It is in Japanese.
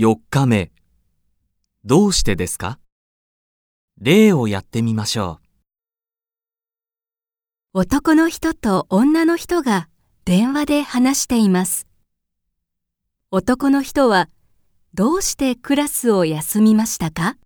4日目。どうしてですか？例をやってみましょう男の人と女の人が電話で話しています。男の人はどうしてクラスを休みましたか？